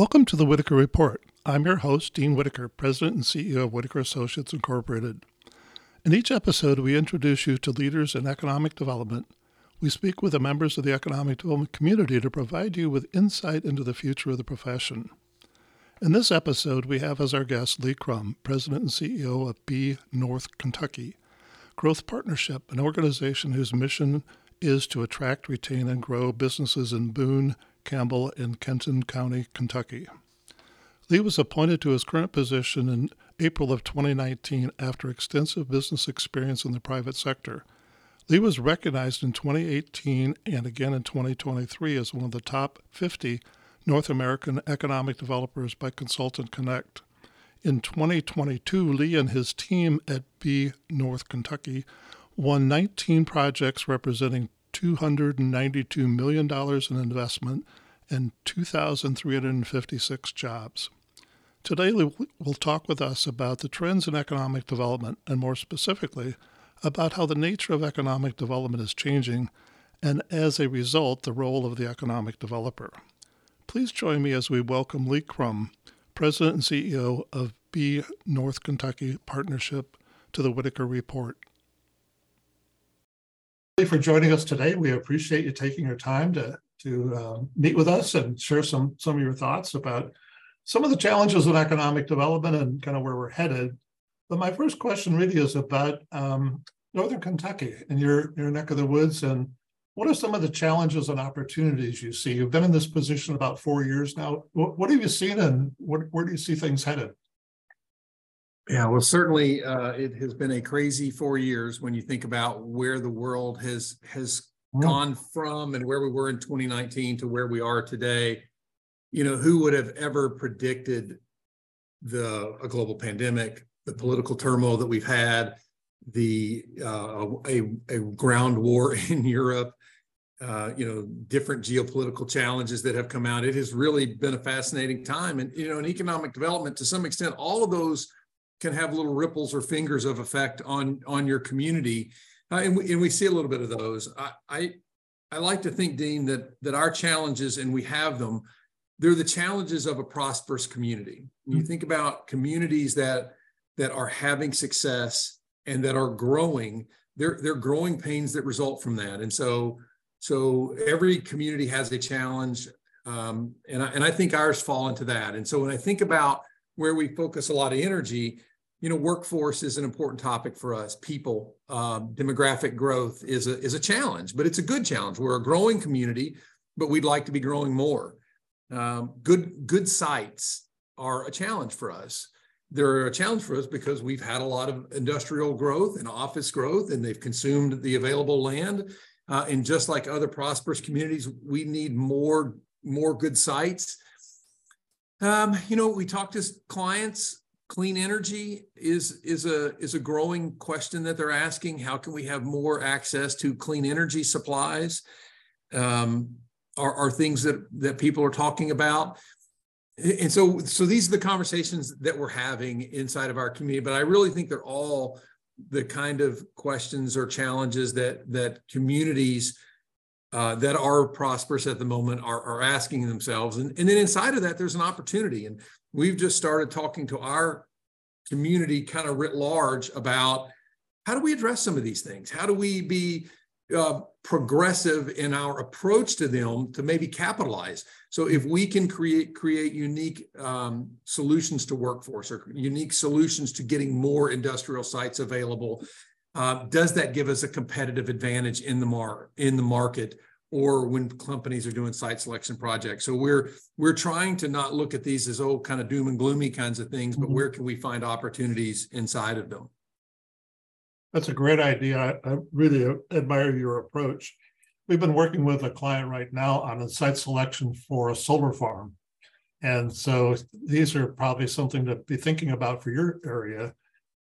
Welcome to the Whittaker Report. I'm your host, Dean Whittaker, President and CEO of Whittaker Associates Incorporated. In each episode, we introduce you to leaders in economic development. We speak with the members of the economic development community to provide you with insight into the future of the profession. In this episode, we have as our guest Lee Crume, President and CEO of B North Kentucky Growth Partnership, an organization whose mission is to attract, retain, and grow businesses in Boone, Campbell in Kenton County, Kentucky. Lee was appointed to his current position in April of 2019 after extensive business experience in the private sector. Lee was recognized in 2018 and again in 2023 as one of the top 50 North American economic developers by Consultant Connect. In 2022, Lee and his team at B North Kentucky won 19 projects representing $292 million in investment and 2,356 jobs. Today, we'll talk with us about the trends in economic development and more specifically, about how the nature of economic development is changing and as a result, the role of the economic developer. Please join me as we welcome Lee Crume, President and CEO of B North Kentucky Partnership, to the Whittaker Report for joining us today. We appreciate you taking your time to to uh, meet with us and share some some of your thoughts about some of the challenges of economic development and kind of where we're headed. But my first question really is about um, Northern Kentucky and your your neck of the woods, and what are some of the challenges and opportunities you see? You've been in this position about four years now. What, what have you seen, and what, where do you see things headed? Yeah, well, certainly uh, it has been a crazy four years when you think about where the world has has mm. gone from and where we were in 2019 to where we are today. You know, who would have ever predicted the a global pandemic, the political turmoil that we've had, the uh, a a ground war in Europe, uh, you know, different geopolitical challenges that have come out. It has really been a fascinating time, and you know, in economic development, to some extent, all of those can have little ripples or fingers of effect on on your community, uh, and, we, and we see a little bit of those. I, I I like to think, Dean, that that our challenges, and we have them, they're the challenges of a prosperous community. When you mm-hmm. think about communities that that are having success and that are growing, they're they're growing pains that result from that. And so so every community has a challenge, um, and I, and I think ours fall into that. And so when I think about where we focus a lot of energy, you know, workforce is an important topic for us. People, um, demographic growth is a is a challenge, but it's a good challenge. We're a growing community, but we'd like to be growing more. Um, good good sites are a challenge for us. They're a challenge for us because we've had a lot of industrial growth and office growth, and they've consumed the available land. Uh, and just like other prosperous communities, we need more more good sites. Um, you know, we talk to clients clean energy is is a is a growing question that they're asking. How can we have more access to clean energy supplies? Um, are, are things that that people are talking about. And so so these are the conversations that we're having inside of our community. But I really think they're all the kind of questions or challenges that that communities uh, that are prosperous at the moment are, are asking themselves. And, and then inside of that, there's an opportunity. And we've just started talking to our community kind of writ large about how do we address some of these things? How do we be uh, progressive in our approach to them to maybe capitalize? So if we can create create unique um, solutions to workforce or unique solutions to getting more industrial sites available, uh, does that give us a competitive advantage in the mar in the market or when companies are doing site selection projects. So we're we're trying to not look at these as oh kind of doom and gloomy kinds of things, but mm-hmm. where can we find opportunities inside of them? That's a great idea. I, I really admire your approach. We've been working with a client right now on a site selection for a solar farm. And so these are probably something to be thinking about for your area.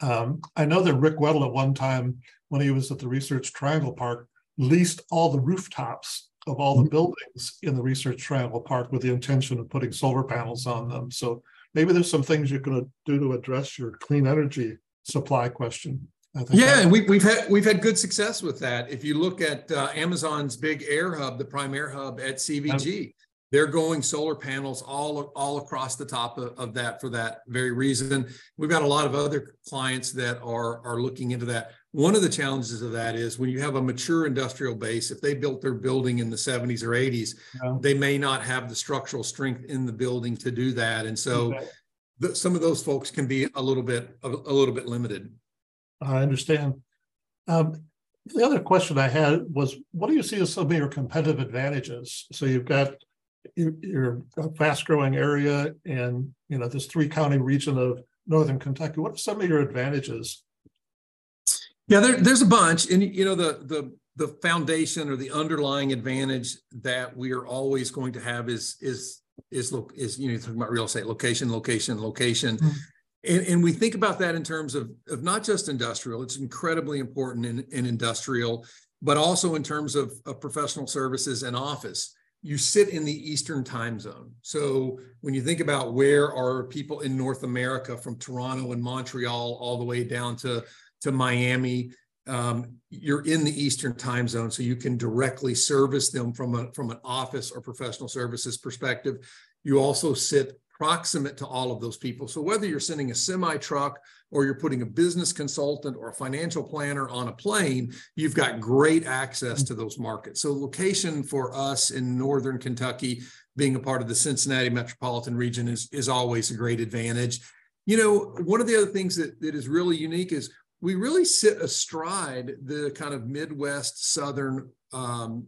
Um, I know that Rick Weddle at one time, when he was at the Research Triangle Park, leased all the rooftops of all the mm-hmm. buildings in the Research Triangle Park with the intention of putting solar panels on them. So maybe there's some things you can do to address your clean energy supply question. Yeah, and we, we've had we've had good success with that. If you look at uh, Amazon's big air hub, the prime air hub at CVG, they're going solar panels all all across the top of, of that for that very reason. We've got a lot of other clients that are are looking into that. One of the challenges of that is when you have a mature industrial base, if they built their building in the 70s or 80s, yeah. they may not have the structural strength in the building to do that, and so okay. the, some of those folks can be a little bit a, a little bit limited. I understand. Um, the other question I had was, what do you see as some of your competitive advantages? So you've got you're a fast growing area and you know this three county region of northern kentucky what are some of your advantages? Yeah there, there's a bunch and you know the the the foundation or the underlying advantage that we are always going to have is is is look is you know talking about real estate location location location. Mm-hmm. and, and we think about that in terms of of not just industrial it's incredibly important in, in industrial but also in terms of, of professional services and office you sit in the Eastern time zone. So when you think about where are people in North America from Toronto and Montreal all the way down to, to Miami, um, you're in the Eastern time zone. So you can directly service them from, a, from an office or professional services perspective. You also sit proximate to all of those people. So whether you're sending a semi truck or you're putting a business consultant or a financial planner on a plane, you've got great access to those markets. So location for us in Northern Kentucky, being a part of the Cincinnati metropolitan region is, is always a great advantage. You know, one of the other things that, that is really unique is we really sit astride the kind of Midwest Southern um,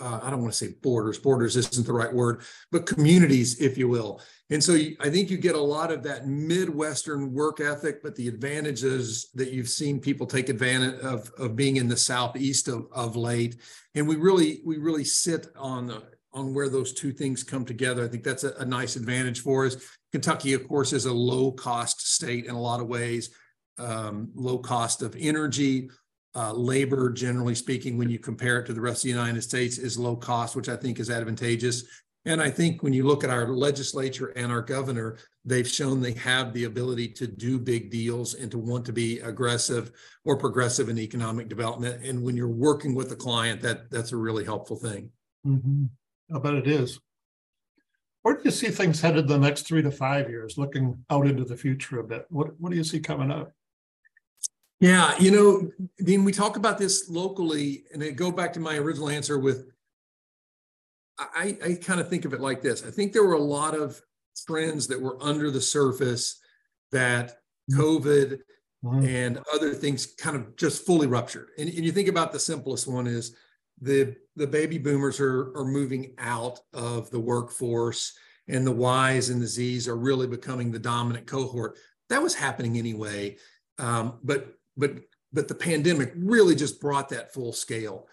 uh, I don't want to say borders, borders isn't the right word, but communities, if you will. And so I think you get a lot of that Midwestern work ethic, but the advantages that you've seen people take advantage of, of being in the Southeast of, of late. And we really, we really sit on the, on where those two things come together. I think that's a, a nice advantage for us. Kentucky, of course, is a low cost state in a lot of ways, um, low cost of energy, uh, labor, generally speaking, when you compare it to the rest of the United States, is low cost, which I think is advantageous. And I think when you look at our legislature and our governor, they've shown they have the ability to do big deals and to want to be aggressive or progressive in economic development. And when you're working with a client, that that's a really helpful thing. Mm-hmm. I bet it is. Where do you see things headed the next three to five years, looking out into the future a bit? What what do you see coming up? Yeah, you know, Dean, we talk about this locally, and I go back to my original answer with I, I kind of think of it like this. I think there were a lot of trends that were under the surface that mm-hmm. COVID mm-hmm. and other things kind of just fully ruptured. And, and you think about the simplest one is the the baby boomers are are moving out of the workforce and the Y's and the Z's are really becoming the dominant cohort. That was happening anyway. Um, but but but the pandemic really just brought that full scale.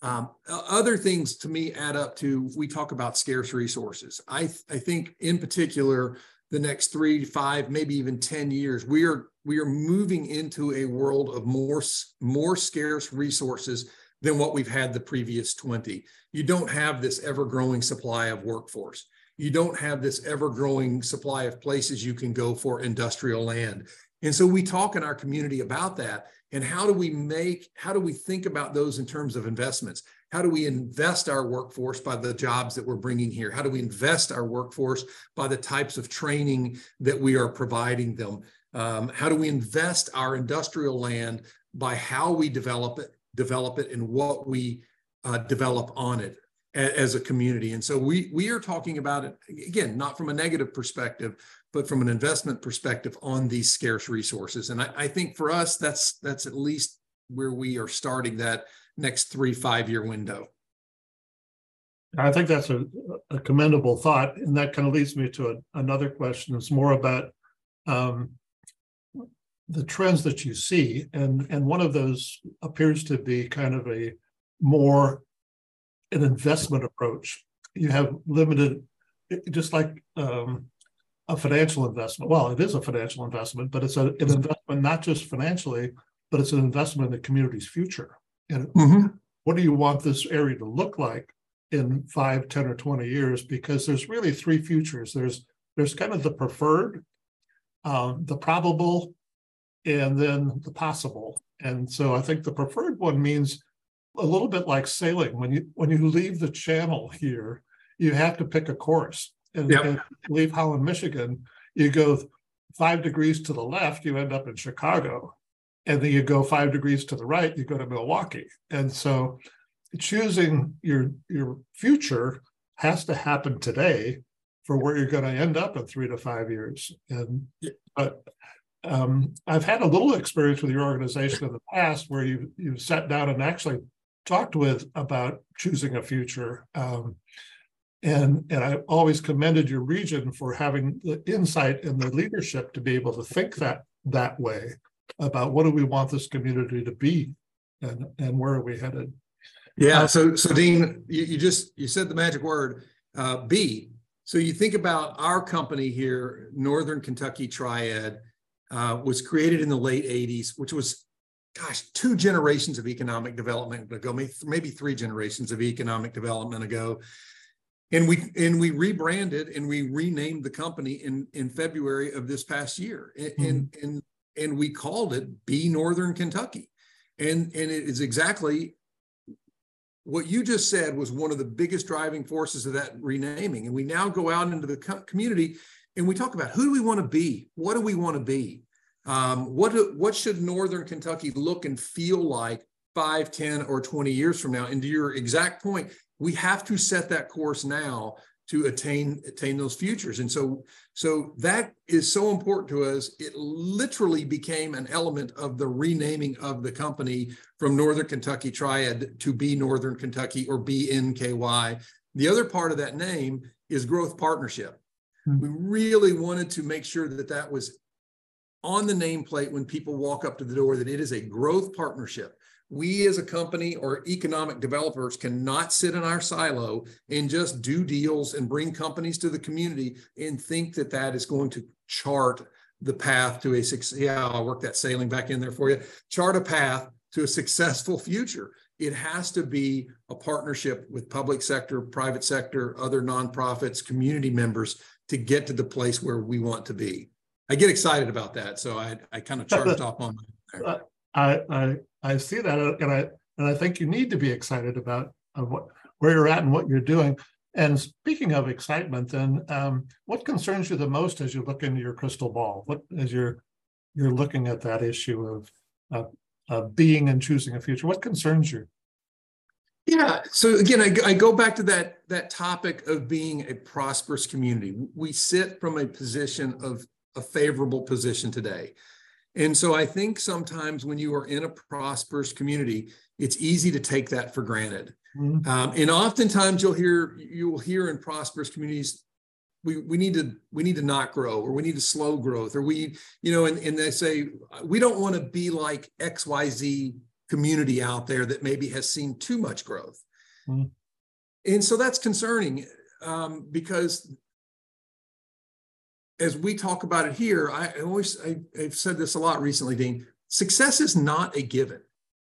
Um, other things to me add up to we talk about scarce resources. I I think in particular the next three five, maybe even ten years, we are we are moving into a world of more more scarce resources than what we've had the previous 20. You don't have this ever growing supply of workforce. You don't have this ever growing supply of places you can go for industrial land. And so we talk in our community about that. And how do we make, how do we think about those in terms of investments? How do we invest our workforce by the jobs that we're bringing here? How do we invest our workforce by the types of training that we are providing them? Um, how do we invest our industrial land by how we develop it, develop it, and what we uh, develop on it? as a community. And so we we are talking about it again, not from a negative perspective, but from an investment perspective on these scarce resources. And I, I think for us, that's that's at least where we are starting that next three five year window. I think that's a, a, commendable thought, and that kind of leads me to a, another question. It's more about um, the trends that you see, and and one of those appears to be kind of a more an investment approach. You have limited, just like um, a financial investment. Well, it is a financial investment, but it's a, an investment not just financially, but it's an investment in the community's future. And mm-hmm. what do you want this area to look like in five, 10, or 20 years? Because there's really three futures. There's there's kind of the preferred, um, the probable, and then the possible. And so I think the preferred one means a little bit like sailing. When you when you leave the channel here, you have to pick a course. And, Yep. and leave Holland, Michigan, you go five degrees to the left, you end up in Chicago. And then you go five degrees to the right, you go to Milwaukee. And so choosing your your future has to happen today for where you're going to end up in three to five years. And but um, I've had a little experience with your organization in the past where you you sat down and actually talked with about choosing a future. Um, and and I always commended your region for having the insight and the leadership to be able to think that that way about what do we want this community to be and and where are we headed. Yeah, so so Dean, you, you just you said the magic word, uh, B. So you think about our company here, Northern Kentucky Tri-ED, uh, was created in the late 80s, which was, gosh, two generations of economic development ago, maybe, maybe three generations of economic development ago. And we and we rebranded and we renamed the company in in February of this past year. And and and, and we called it Be Northern Kentucky. And and it is exactly what you just said was one of the biggest driving forces of that renaming. And we now go out into the co- community and we talk about who do we want to be? What do we want to be? Um, what, do, what should Northern Kentucky look and feel like five, 10, or 20 years from now? And to your exact point, we have to set that course now to attain attain those futures. And so so that is so important to us. It literally became an element of the renaming of the company from northern kentucky Tri-ED to be northern kentucky or BE NKY the other part of that name is growth partnership. Hmm. we really wanted to make sure that that was on the nameplate when people walk up to the door that it is a growth partnership we as a company or economic developers cannot sit in our silo and just do deals and bring companies to the community and think that that is going to chart the path to a success. Yeah, I'll work that sailing back in there for you. Chart a path to a successful future. It has to be a partnership with public sector, private sector, other nonprofits, community members to get to the place where we want to be. I get excited about that. So I, I kind of charged off on that. I I see that and I and I think you need to be excited about of what where you're at and what you're doing. And speaking of excitement, then um, what concerns you the most as you look into your crystal ball? What as you're you're looking at that issue of uh, uh, being and choosing a future? What concerns you? Yeah. So again, I, I go back to that that topic of being a prosperous community. We sit from a position of a favorable position today. And so I think sometimes when you are in a prosperous community, it's easy to take that for granted. Mhm. Um, and oftentimes you'll hear you will hear in prosperous communities, we we need to we need to not grow or we need to slow growth or we you know and, and they say we don't want to be like XYZ community out there that maybe has seen too much growth. Mhm. And so that's concerning um, because as we talk about it here, I I always I, I've said this a lot recently, Dean. Success is not a given.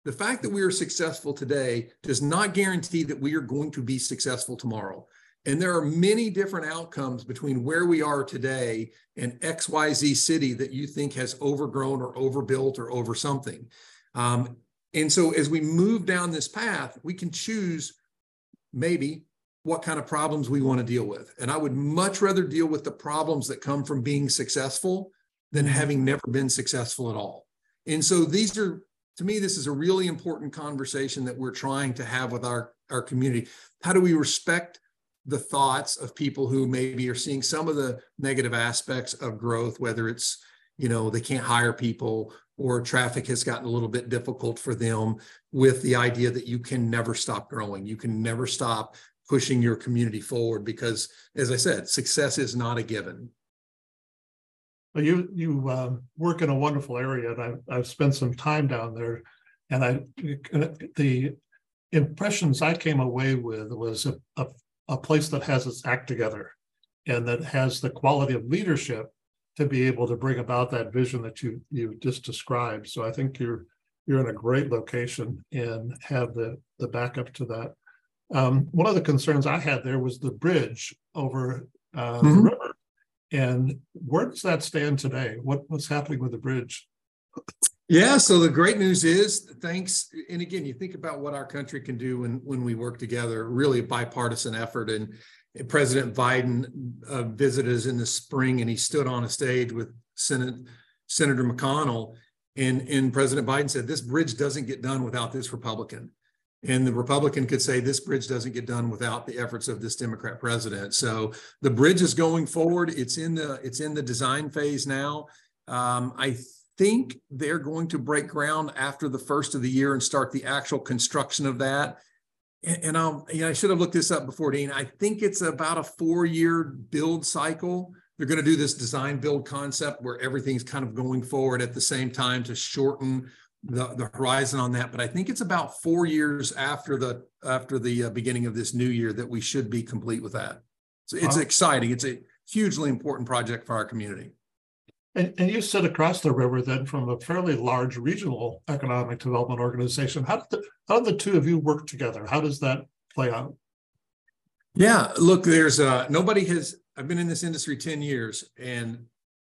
The fact that we are successful today does not guarantee that we are going to be successful tomorrow. And there are many different outcomes between where we are today and XYZ city that you think has overgrown or overbuilt or over something. Um, and so as we move down this path, we can choose maybe what kind of problems we want to deal with. And I would much rather deal with the problems that come from being successful than mm-hmm. having never been successful at all. And so these are, to me, this is a really important conversation that we're trying to have with our, our community. How do we respect the thoughts of people who maybe are seeing some of the negative aspects of growth, whether it's, you know, they can't hire people or traffic has gotten a little bit difficult for them with the idea that you can never stop growing. You can never stop pushing your community forward because, as I said, success is not a given. Well, you you um, work in a wonderful area, and I've I've spent some time down there, and I the impressions I came away with was a, a a place that has its act together, and that has the quality of leadership to be able to bring about that vision that you you just described. So I think you're you're in a great location and have the the backup to that. Um, one of the concerns I had there was the bridge over uh, the Mhm. river. And where does that stand today? What what's happening with the bridge? Yeah, so the great news is thanks. And again, you think about what our country can do when when we work together, really a bipartisan effort. And President Biden uh, visited us in the spring and he stood on a stage with Senate, Senator McConnell. And, and President Biden said, This bridge doesn't get done without this Republican. And the Republican could say this bridge doesn't get done without the efforts of this Democrat president. So the bridge is going forward. It's in the it's in the design phase now. Um, I think they're going to break ground after the first of the year and start the actual construction of that. And, and I'll, you know, I should have looked this up before, Dean. I think it's about a four-year build cycle. They're going to do this design build concept where everything's kind of going forward at the same time to shorten the, the horizon on that. But I think it's about four years after the after the uh, beginning of this new year that we should be complete with that. So it's wow. exciting. It's a hugely important project for our community. And, and you sit across the river then from a fairly large regional economic development organization. How did the, how did the two of you work together? How does that play out? Yeah, look, there's uh, nobody has. I've been in this industry ten years, and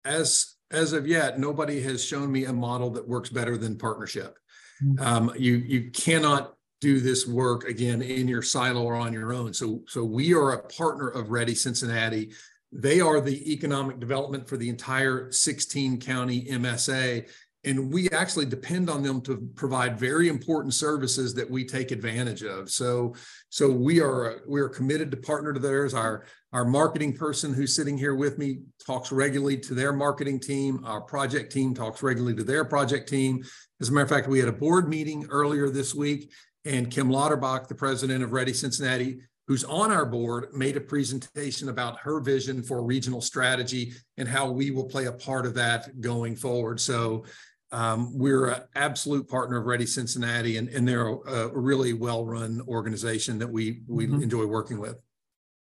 as as of yet, nobody has shown me a model that works better than partnership. Mm-hmm. Um, you you cannot do this work again in your silo or on your own. So so we are a partner of REDI Cincinnati. They are the economic development for the entire 16 county MSA. And we actually depend on them to provide very important services that we take advantage of. So, so we are we are committed to partner to theirs. Our our marketing person who's sitting here with me talks regularly to their marketing team. Our project team talks regularly to their project team. As a matter of fact, we had a board meeting earlier this week, and Kimm Lauterbach, the president of REDI Cincinnati, who's on our board, made a presentation about her vision for regional strategy and how we will play a part of that going forward. So um, we're an absolute partner of REDI Cincinnati, and, and they're a, a really well-run organization that we we mm-hmm. enjoy working with.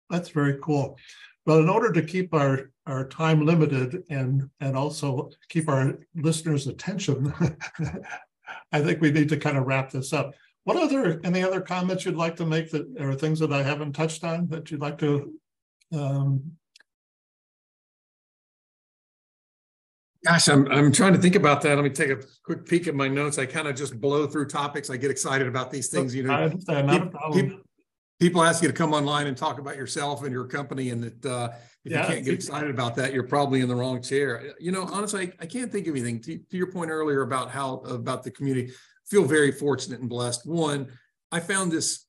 That's very cool. Well, in order to keep our our time limited and and also keep our listeners' attention, I think we need to kind of wrap this up. What other any other comments you'd like to make that or things that I haven't touched on that you'd like to um, Gosh, I'm I'm trying to think about that. Let me take a quick peek at my notes. I kind of just blow through topics. I get excited about these things. You know, people, people, ask you to come online and talk about yourself and your company, and that uh, if yeah, you can't get excited about that, you're probably in the wrong chair. You know, honestly, I, I can't think of anything. To, to, your point earlier about how about the community, I feel very fortunate and blessed. One, I found this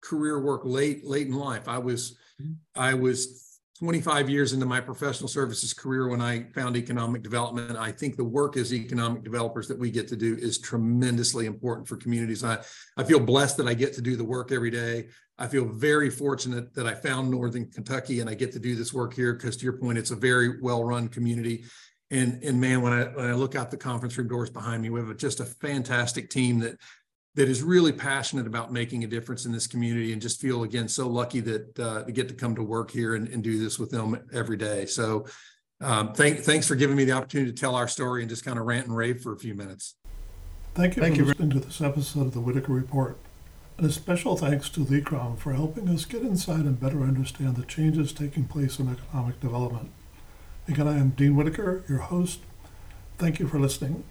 career work late late in life. I was mm-hmm. I was 25 years into my professional services career when I found economic development. I think the work as economic developers that we get to do is tremendously important for communities. I, I feel blessed that I get to do the work every day. I feel very fortunate that I found Northern Kentucky and I get to do this work here because to your point, it's a very well-run community. And, and man, when I, when I look out the conference room doors behind me, we have just a fantastic team that that is really passionate about making a difference in this community and just feel again so lucky that uh, to get to come to work here and, and do this with them every day. So um, thank, thanks for giving me the opportunity to tell our story and just kind of rant and rave for a few minutes. Thank you Thank for you. listening to this episode of the Whittaker Report. And a special thanks to Lee Crume for helping us get inside and better understand the changes taking place in economic development. Again, I am Dean Whittaker, your host. Thank you for listening.